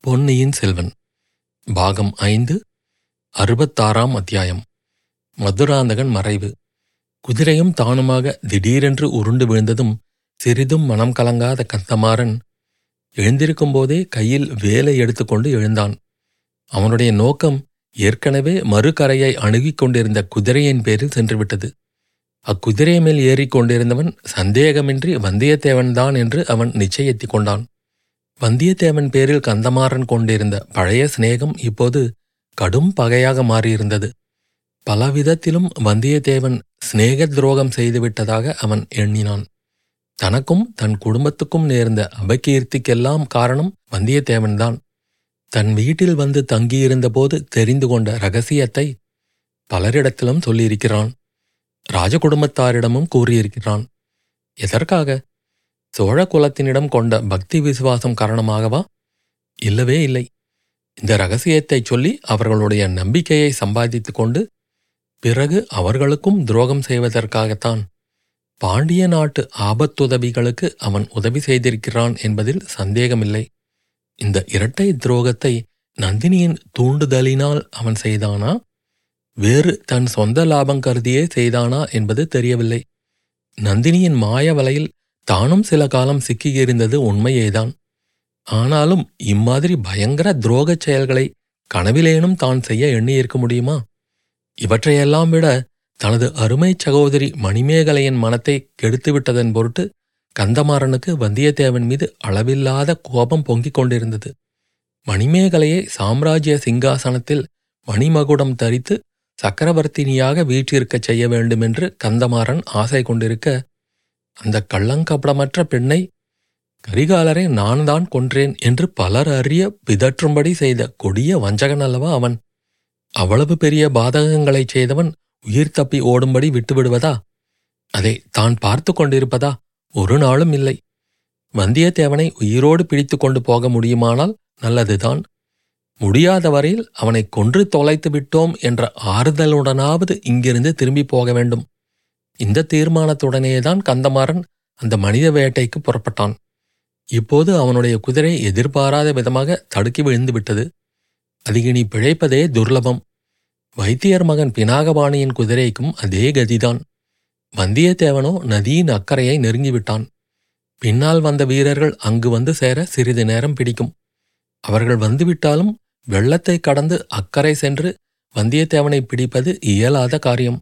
பொன்னியின் செல்வன். பாகம் ஐந்து அறுபத்தாறாம் அத்தியாயம். மதுராந்தகன் மறைவு. குதிரையும் தானுமாக திடீரென்று உருண்டு விழுந்ததும் சிறிதும் மனம் கலங்காத கந்தமாறன் எழுந்திருக்கும்போதே கையில் வேலை எடுத்துக்கொண்டு எழுந்தான். அவனுடைய நோக்கம் ஏற்கனவே மறுகரையை அணுகிக் கொண்டிருந்த குதிரையின் பேரில் சென்றுவிட்டது. அக்குதிரை மேல் ஏறிக் கொண்டிருந்தவன் சந்தேகமின்றி வந்தியத்தேவன்தான் என்று அவன் நிச்சயித்துக் கொண்டான். வந்தியத்தேவன் பேரில் கந்தமாறன் கொண்டிருந்த பழைய சிநேகம் இப்போது கடும் பகையாக மாறியிருந்தது. பலவிதத்திலும் வந்தியத்தேவன் சிநேக துரோகம் செய்துவிட்டதாக அவன் எண்ணினான். தனக்கும் தன் குடும்பத்துக்கும் நேர்ந்த அபகீர்த்திக்கெல்லாம் காரணம் வந்தியத்தேவன்தான். தன் வீட்டில் வந்து தங்கியிருந்தபோது தெரிந்து கொண்ட ரகசியத்தை பலரிடத்திலும் சொல்லியிருக்கிறான். ராஜ குடும்பத்தாரிடமும் கூறியிருக்கிறான். எதற்காக? சோழ குலத்தினிடம் கொண்ட பக்தி விசுவாசம் காரணமாகவா? இல்லவே இல்லை. இந்த ரகசியத்தைச் சொல்லி அவர்களுடைய நம்பிக்கையை சம்பாதித்துக் கொண்டு பிறகு அவர்களுக்கும் துரோகம் செய்வதற்காகத்தான் பாண்டிய நாட்டு ஆபத்துதவிகளுக்கு அவன் உதவி செய்திருக்கிறான் என்பதில் சந்தேகமில்லை. இந்த இரட்டை துரோகத்தை நந்தினியின் தூண்டுதலினால் அவன் செய்தானா? வேறு தன் சொந்த லாபம் கருதியே செய்தானா என்பது தெரியவில்லை. நந்தினியின் மாய வலையில் தானும் சில காலம் சிக்கியிருந்தது உண்மையேதான். ஆனாலும் இம்மாதிரி பயங்கர துரோகச் செயல்களை கனவிலேனும் தான் செய்ய எண்ணியிருக்க முடியுமா? இவற்றையெல்லாம் விட தனது அருமைச் சகோதரி மணிமேகலையின் மனத்தை கெடுத்துவிட்டதன் பொருட்டு கந்தமாறனுக்கு வந்தியத்தேவன் மீது அளவில்லாத கோபம் பொங்கிக் கொண்டிருந்தது. மணிமேகலையை சாம்ராஜ்ய சிங்காசனத்தில் மணிமகுடம் தரித்து சக்கரவர்த்தினியாக வீற்றிருக்கச் செய்ய வேண்டுமென்று கந்தமாறன் ஆசை கொண்டிருக்க அந்த கள்ளங்கபடமற்ற பெண்ணை கரிகாலரை நான் தான் கொன்றேன் என்று பலர் அறிய பிதற்றும்படி செய்த கொடிய வஞ்சகன் அல்லவா அவன்? அவ்வளவு பெரிய பாதகங்களைச் செய்தவன் உயிர் தப்பி ஓடும்படி விட்டுவிடுவதா? அதை தான் பார்த்து கொண்டிருப்பதா? ஒரு நாளும் இல்லை. வந்தியத்தேவனை உயிரோடு பிடித்து கொண்டு போக முடியுமானால் நல்லதுதான். முடியாத வரையில் அவனை கொன்று தொலைத்து விட்டோம் என்ற ஆறுதலுடனாவது இங்கிருந்து திரும்பி போக வேண்டும். இந்த தீர்மானத்துடனேதான் கந்தமாறன் அந்த மனித வேட்டைக்கு புறப்பட்டான். இப்போது அவனுடைய குதிரை எதிர்பாராத விதமாக தடுக்கி விழுந்து விட்டது. அது இனி பிழைப்பதே துர்லபம். வைத்தியர் மகன் பினாகபாணியின் குதிரைக்கும் அதே கதிதான். வந்தியத்தேவனோ நதியின் அக்கறையை நெருங்கிவிட்டான் பின்னால் வந்த வீரர்கள் அங்கு வந்து சேர சிறிது நேரம் பிடிக்கும். அவர்கள் வந்துவிட்டாலும் வெள்ளத்தை கடந்து அக்கறை சென்று வந்தியத்தேவனை பிடிப்பது இயலாத காரியம்.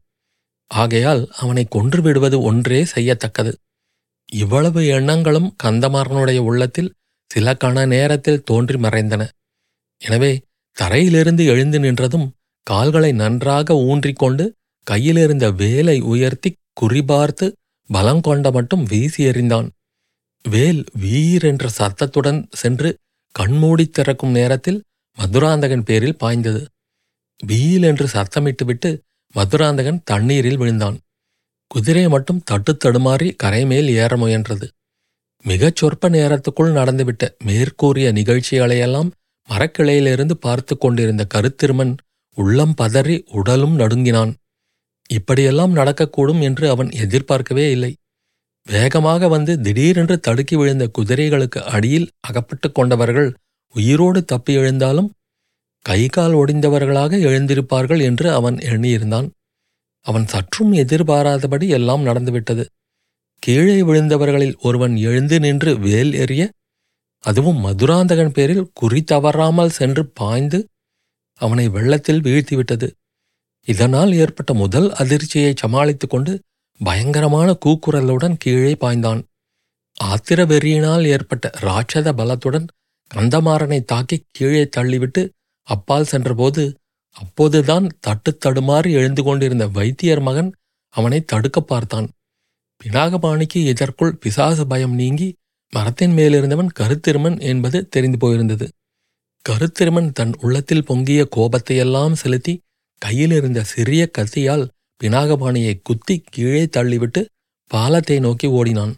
ஆகையால் அவனை கொன்று விடுவது ஒன்றே செய்யத்தக்கது. இவ்வளவு எண்ணங்களும் கந்தமாறனுடைய உள்ளத்தில் சில கண நேரத்தில் தோன்றி மறைந்தன. எனவே தரையிலிருந்து எழுந்து நின்றதும் கால்களை நன்றாக ஊன்றிக்கொண்டு கையிலிருந்த வேலை உயர்த்தி குறிபார்த்து பலங்கொண்ட மட்டும் வீசி எறிந்தான். வேல் வீர் என்ற சத்தத்துடன் சென்று கண்மூடி திறக்கும் நேரத்தில் மதுராந்தகன் பேரில் பாய்ந்தது. வீல் என்று சத்தமிட்டுவிட்டு மதுராந்தகன் தண்ணீரில் விழுந்தான். குதிரை மட்டும் தட்டு தடுமாறி கரைமேல் ஏற முயன்றது. மிகச் சொற்ப நேரத்துக்குள் நடந்துவிட்ட மேற்கூறிய நிகழ்ச்சிகளையெல்லாம் மரக்கிளையிலிருந்து பார்த்து கொண்டிருந்த கருத்திருமன் உள்ளம் பதறி உடலும் நடுங்கினான். இப்படியெல்லாம் நடக்கக்கூடும் என்று அவன் எதிர்பார்க்கவே இல்லை. வேகமாக வந்து திடீரென்று தடுக்கி விழுந்த குதிரைகளுக்கு அடியில் அகப்பட்டு கொண்டவர்கள் உயிரோடு தப்பி எழுந்தாலும் கை கால் ஒடிந்தவர்களாக எழுந்திருப்பார்கள் என்று அவன் எண்ணியிருந்தான். அவன் சற்றும் எதிர்பாராதபடி எல்லாம் நடந்துவிட்டது. கீழே விழுந்தவர்களில் ஒருவன் எழுந்து நின்று வேல் எறிய அதுவும் மதுராந்தகன் பேரில் குறி தவறாமல் சென்று பாய்ந்து அவனை வெள்ளத்தில் வீழ்த்திவிட்டது. இதனால் ஏற்பட்ட முதல் அதிர்ச்சியை சமாளித்து கொண்டு பயங்கரமான கூக்குரலுடன் கீழே பாய்ந்தான். ஆத்திர வெறியினால் ஏற்பட்ட ராட்சத பலத்துடன் கந்தமாறனை தாக்கி கீழே தள்ளிவிட்டு அப்பால் சென்றபோது அப்போதுதான் தட்டு தடுமாறி எழுந்து கொண்டிருந்த வைத்தியர் மகன் அவனை தடுக்க பார்த்தான். பினாகபாணிக்கு எதற்குள் பிசாசு பயம் நீங்கி மரத்தின் மேலிருந்தவன் கருத்திருமன் என்பது தெரிந்து போயிருந்தது. கருத்திருமன் தன் உள்ளத்தில் பொங்கிய கோபத்தையெல்லாம் செலுத்தி கையிலிருந்த சிறிய கத்தியால் பினாகபாணியை குத்தி கீழே தள்ளிவிட்டு பாலத்தை நோக்கி ஓடினான்.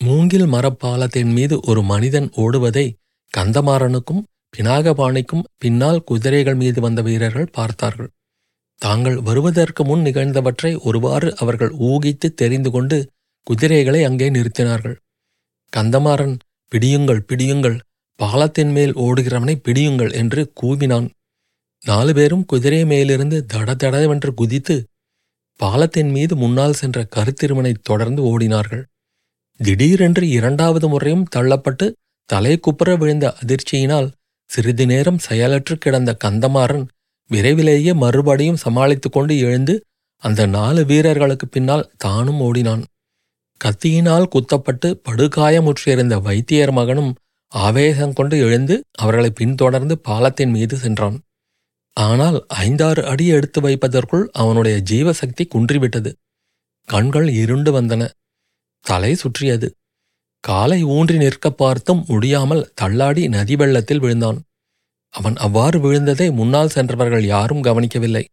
மூங்கில் மரப்பாலத்தின் மீது ஒரு மனிதன் ஓடுவதை கந்தமாறனுக்கும் பினாகபாணிக்கும் பின்னால் குதிரைகள் மீது வந்த வீரர்கள் பார்த்தார்கள். தாங்கள் வருவதற்கு முன் நிகழ்ந்தவற்றை ஒருவாறு அவர்கள் ஊகித்து தெரிந்து கொண்டு குதிரைகளை அங்கே நிறுத்தினார்கள். கந்தமாறன் பிடியுங்கள் பிடியுங்கள் பாலத்தின் மேல் ஓடுகிறவனை பிடியுங்கள் என்று கூவினான். நாலு பேரும் குதிரை மேலிருந்து தட தடவென்று குதித்து பாலத்தின் மீது முன்னால் சென்ற கருத்திருமனை தொடர்ந்து ஓடினார்கள். திடீரென்று இரண்டாவது முறையும் தள்ளப்பட்டு தலை குப்புற விழுந்த அதிர்ச்சியினால் சிறிது நேரம் செயலற்று கிடந்த கந்தமாறன் விரைவிலேயே மறுபடியும் சமாளித்து கொண்டு எழுந்து அந்த நாலு வீரர்களுக்கு பின்னால் தானும் ஓடினான். கத்தியினால் குத்தப்பட்டு படுகாயமுற்றியிருந்த வைத்தியர் மகனும் ஆவேசம் கொண்டு எழுந்து அவர்களை பின்தொடர்ந்து பாலத்தின் மீது சென்றான். ஆனால் ஐந்தாறு அடி எடுத்து வைப்பதற்குள் அவனுடைய ஜீவசக்தி குன்றிவிட்டது. கண்கள் இருண்டு வந்தன. தலை சுற்றியது. காலை ஊன்றி நிற்க பார்த்தும் முடியாமல் தள்ளாடி நதி வெள்ளத்தில் விழுந்தான். அவன் அவ்வாறு விழுந்ததை முன்னால் சென்றவர்கள் யாரும் கவனிக்கவில்லை.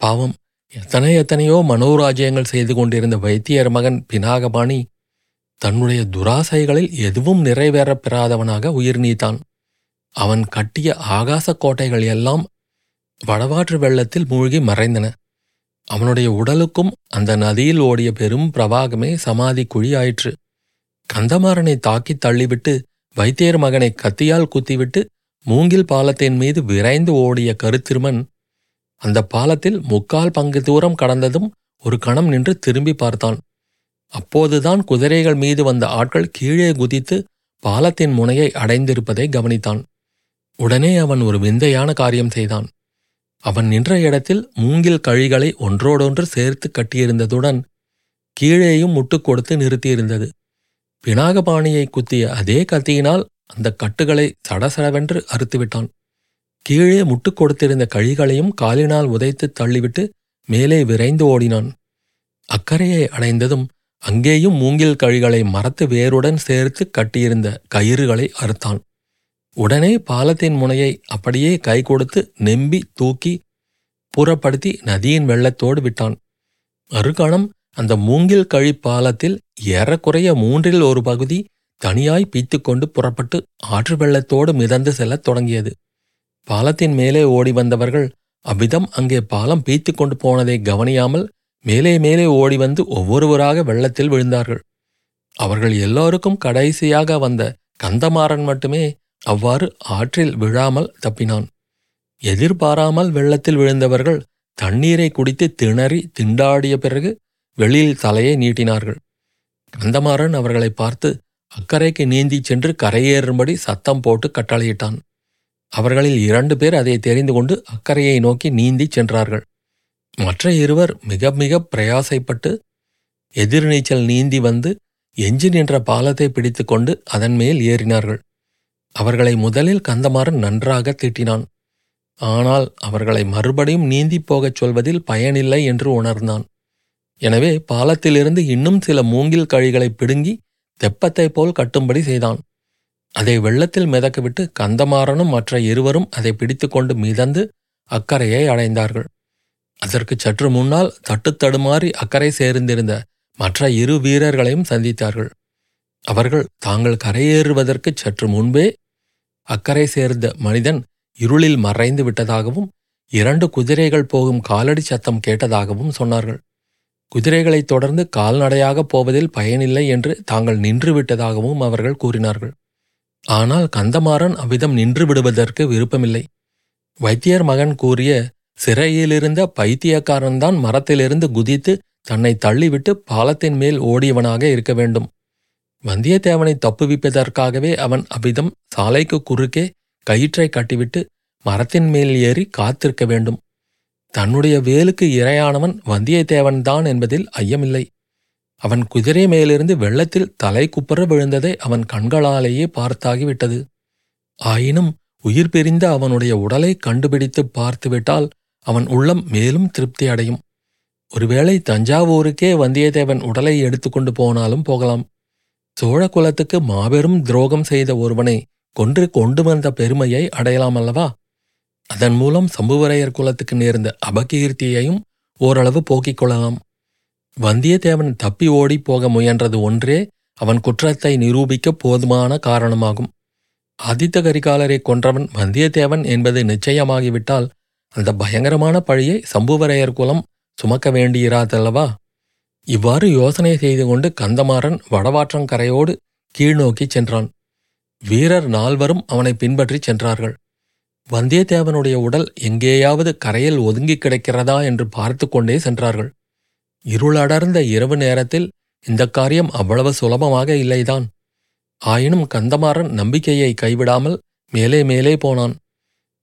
பாவம் எத்தனை எத்தனையோ மனோராஜ்யங்கள் செய்து கொண்டிருந்த வைத்தியர் மகன் பினாகபாணி தன்னுடைய துராசைகளில் எதுவும் நிறைவேறப் பெறாதவனாக உயிர் நீத்தான். அவன் கட்டிய ஆகாச கோட்டைகள் எல்லாம் வடவாற்று வெள்ளத்தில் மூழ்கி மறைந்தன. அவனுடைய உடலுக்கும் அந்த நதியில் ஓடிய பெரும் பிரவாகமே சமாதி குழி ஆயிற்று. கந்தமாறனை தாக்கித் தள்ளிவிட்டு வைத்தியர் மகனை கத்தியால் குத்திவிட்டு மூங்கில் பாலத்தின் மீது விரைந்து ஓடிய கருத்திருமன் அந்த பாலத்தில் முக்கால் பங்கு தூரம் கடந்ததும் ஒரு கணம் நின்று திரும்பி பார்த்தான். அப்போதுதான் குதிரைகள் மீது வந்த ஆட்கள் கீழே குதித்து பாலத்தின் முனையை அடைந்திருப்பதை கவனித்தான். உடனே அவன் ஒரு விந்தையான காரியம் செய்தான். அவன் நின்ற இடத்தில் மூங்கில் கழிகளை ஒன்றோடொன்று சேர்த்து கட்டியிருந்ததுடன் கீழேயும் முட்டுக் கொடுத்து நிறுத்தியிருந்தது. பினாகபாணியை குத்திய அதே கத்தியினால் அந்த கட்டுகளை சடசடவென்று அறுத்துவிட்டான். கீழே முட்டுக் கொடுத்திருந்த கழிகளையும் காலினால் உதைத்து தள்ளிவிட்டு மேலே விரைந்து ஓடினான். அக்கறையை அடைந்ததும் அங்கேயும் மூங்கில் கழிகளை மரத்து வேருடன் சேர்த்து கட்டியிருந்த கயிறுகளை அறுத்தான். உடனே பாலத்தின் முனையை அப்படியே கை கொடுத்து நெம்பி தூக்கி புறப்படுத்தி நதியின் வெள்ளத்தோடு விட்டான். மறுகணம் அந்த மூங்கில் கழி பாலத்தில் ஏறக்குறைய மூன்றில் ஒரு பகுதி தனியாய் பீத்துக்கொண்டு புறப்பட்டு ஆற்று வெள்ளத்தோடு மிதந்து செல்லத் தொடங்கியது. பாலத்தின் மேலே ஓடி வந்தவர்கள் அவ்விதம் அங்கே பாலம் பீத்துக் கொண்டு போனதை கவனியாமல் மேலே மேலே ஓடி வந்து ஒவ்வொருவராக வெள்ளத்தில் விழுந்தார்கள். அவர்கள் எல்லோருக்கும் கடைசியாக வந்த கந்தமாறன் மட்டுமே அவ்வாறு ஆற்றில் விழாமல் தப்பினான். எதிர்பாராமல் வெள்ளத்தில் விழுந்தவர்கள் தண்ணீரை குடித்து திணறி திண்டாடிய பிறகு வெளியில் தலையை நீட்டினார்கள். கந்தமாறன் அவர்களை பார்த்து அக்கறைக்கு நீந்திச் சென்று கரையேறும்படி சத்தம் போட்டு கட்டளையிட்டான். அவர்களில் இரண்டு பேர் அதை தெரிந்து கொண்டு அக்கறையை நோக்கி நீந்திச் சென்றார்கள். மற்ற இருவர் மிக மிக பிரயாசைப்பட்டு எதிர்நீச்சல் நீந்தி வந்து எஞ்சின் என்ற பாலத்தை பிடித்துக்கொண்டு அதன் மேல் ஏறினார்கள். அவர்களை முதலில் கந்தமாறன் நன்றாக திட்டினான். ஆனால் அவர்களை மறுபடியும் நீந்திப் போகச் சொல்வதில் பயனில்லை என்று உணர்ந்தான். எனவே பாலத்திலிருந்து இன்னும் சில மூங்கில் கழிகளை பிடுங்கி தெப்பத்தைப் போல் கட்டும்படி செய்தான். அதை வெள்ளத்தில் மிதக்கவிட்டு கந்தமாறனும் மற்ற இருவரும் அதை பிடித்துக்கொண்டு மிதந்து அக்கறையை அடைந்தார்கள். அதற்கு சற்று முன்னால் தட்டுத்தடுமாறி அக்கறை சேர்ந்திருந்த மற்ற இரு வீரர்களையும் சந்தித்தார்கள். அவர்கள் தாங்கள் கரையேறுவதற்கு சற்று முன்பே அக்கறை சேர்ந்த மனிதன் இருளில் மறைந்து விட்டதாகவும் இரண்டு குதிரைகள் போகும் காலடி சத்தம் கேட்டதாகவும் சொன்னார்கள். குதிரைகளைத் தொடர்ந்து கால்நடையாகப் போவதில் பயனில்லை என்று தாங்கள் நின்றுவிட்டதாகவும் அவர்கள் கூறினார்கள். ஆனால் கந்தமாறன் அவ்விதம் நின்று விடுவதற்கு விருப்பமில்லை. வைத்தியர் மகன் கூறிய சிறையிலிருந்த பைத்தியக்காரன்தான் மரத்திலிருந்து குதித்து தன்னை தள்ளிவிட்டு பாலத்தின் மேல் ஓடியவனாக இருக்க வேண்டும். வந்தியத்தேவனை தப்புவிப்பதற்காகவே அவன் அவ்விதம் சாலைக்கு குறுக்கே கயிற்றை கட்டிவிட்டு மரத்தின் மேல் ஏறி காத்திருக்க வேண்டும். தன்னுடைய வேலுக்கு இரையானவன் வந்தியத்தேவன்தான் என்பதில் ஐயமில்லை. அவன் குதிரை மேலிருந்து வெள்ளத்தில் தலை குப்புற விழுந்ததை அவன் கண்களாலேயே பார்த்தாகிவிட்டது. ஆயினும் உயிர் பிரிந்த அவனுடைய உடலை கண்டுபிடித்து பார்த்துவிட்டால் அவன் உள்ளம் மேலும் திருப்தி அடையும். ஒருவேளை தஞ்சாவூருக்கே வந்தியத்தேவன் உடலை எடுத்துக்கொண்டு போனாலும் போகலாம். சோழ குலத்துக்கு மாபெரும் துரோகம் செய்த ஒருவனை கொன்று கொண்டு வந்த பெருமையை அடையலாம் அல்லவா? அதன் மூலம் சம்புவரையர் குலத்துக்கு நேர்ந்த அபகீர்த்தியையும் ஓரளவு போக்கிக் கொள்ளலாம். வந்தியத்தேவன் தப்பி ஓடிப் போக முயன்றது ஒன்றே அவன் குற்றத்தை நிரூபிக்க போதுமான காரணமாகும். ஆதித்த கரிகாலரை கொன்றவன் வந்தியத்தேவன் என்பது நிச்சயமாகிவிட்டால் அந்த பயங்கரமான பழியை சம்புவரையர் குலம் சுமக்க வேண்டியிராதல்லவா? இவ்வாறு யோசனை செய்து கொண்டு கந்தமாறன் வடவாற்றங்கரையோடு கீழ்நோக்கிச் சென்றான். வீரர் நால்வரும் அவனை பின்பற்றிச் சென்றார்கள். வந்தியத்தேவனுடைய உடல் எங்கேயாவது கரையில் ஒதுங்கி கிடக்கிறதா என்று பார்த்து கொண்டே சென்றார்கள். இருளடர்ந்த இரவு நேரத்தில் இந்த காரியம் அவ்வளவு சுலபமாக இல்லைதான். ஆயினும் கந்தமாறன் நம்பிக்கையை கைவிடாமல் மேலே மேலே போனான்.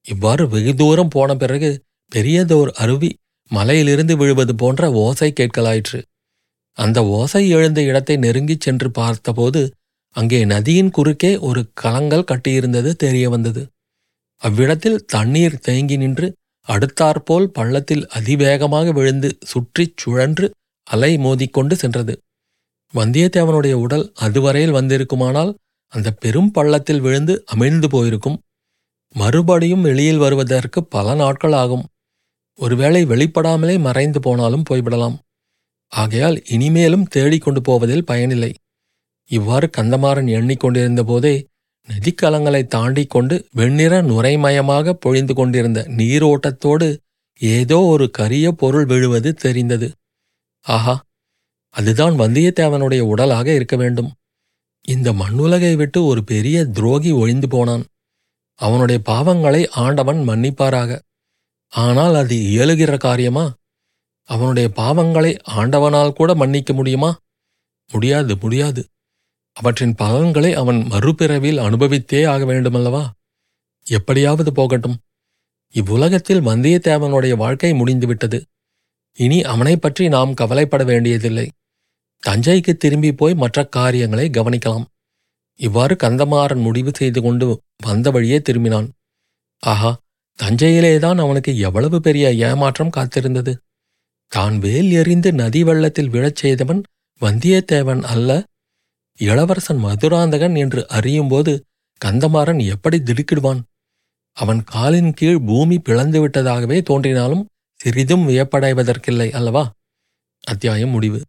இவ்வாறு வெகு தூரம் போன பிறகு பெரியதோர் அருவி மலையிலிருந்து விழுவது போன்ற ஓசை கேட்கலாயிற்று. அந்த ஓசை எழுந்த இடத்தை நெருங்கிச் சென்று பார்த்தபோது அங்கே நதியின் குறுக்கே ஒரு கலங்கள் கட்டியிருந்தது தெரிய வந்தது. அவ்விடத்தில் தண்ணீர் தேங்கி நின்று அடுத்தாற்போல் பள்ளத்தில் அதிவேகமாக விழுந்து சுற்றிச் சுழன்று அலை மோதிக்கொண்டு சென்றது. வந்தியத்தேவனுடைய உடல் அதுவரையில் வந்திருக்குமானால் அந்த பெரும் பள்ளத்தில் விழுந்து அமிழ்ந்து போயிருக்கும். மறுபடியும் வெளியில் வருவதற்கு பல நாட்கள் ஆகும். ஒருவேளை வெளிப்படாமலே மறைந்து போனாலும் போய்விடலாம். ஆகையால் இனிமேலும் தேடிக்கொண்டு போவதில் பயனில்லை. இவ்வாறு கந்தமாறன் எண்ணிக்கொண்டிருந்த போதே நதிக்கலங்களை தாண்டிக் கொண்டு வெண்ணிற நுரைமயமாக பொழிந்து கொண்டிருந்த நீரோட்டத்தோடு ஏதோ ஒரு கரிய பொருள் விழுவது தெரிந்தது. ஆஹா அதுதான் வந்தியத்தேவனுடைய உடலாக இருக்க வேண்டும். இந்த மண்ணுலகை விட்டு ஒரு பெரிய துரோகி ஒழிந்து போனான். அவனுடைய பாவங்களை ஆண்டவன் மன்னிப்பாராக. ஆனால் அது இயலுகிற காரியமா? அவனுடைய பாவங்களை ஆண்டவனால் கூட மன்னிக்க முடியுமா? முடியாது முடியாது. அவற்றின் பலன்களை அவன் மறுபிறவில் அனுபவித்தே ஆக வேண்டுமல்லவா? எப்படியாவது போகட்டும். இவ்வுலகத்தில் வந்தியத்தேவனுடைய வாழ்க்கை முடிந்துவிட்டது. இனி அவனைப் பற்றி நாம் கவலைப்பட வேண்டியதில்லை. தஞ்சைக்கு திரும்பி போய் மற்ற காரியங்களை கவனிக்கலாம். இவ்வாறு கந்தமாறன் முடிவு செய்து கொண்டு வந்த வழியே திரும்பினான். ஆஹா தஞ்சையிலேதான் அவனுக்கு எவ்வளவு பெரிய ஏமாற்றம் காத்திருந்தது. தான் வேல் எறிந்து நதி வெள்ளத்தில் விழச் செய்தவன் வந்தியத்தேவன் அல்ல. இளவரசன் மதுராந்தகன் என்று அறியும்போது கந்தமாறன் எப்படி திடுக்கிடுவான்? அவன் காலின் கீழ் பூமி பிளந்து விட்டதாகவே தோன்றினாலும் சிறிதும் வியப்படைவதற்கில்லை அல்லவா? அத்தியாயம் முடிவு.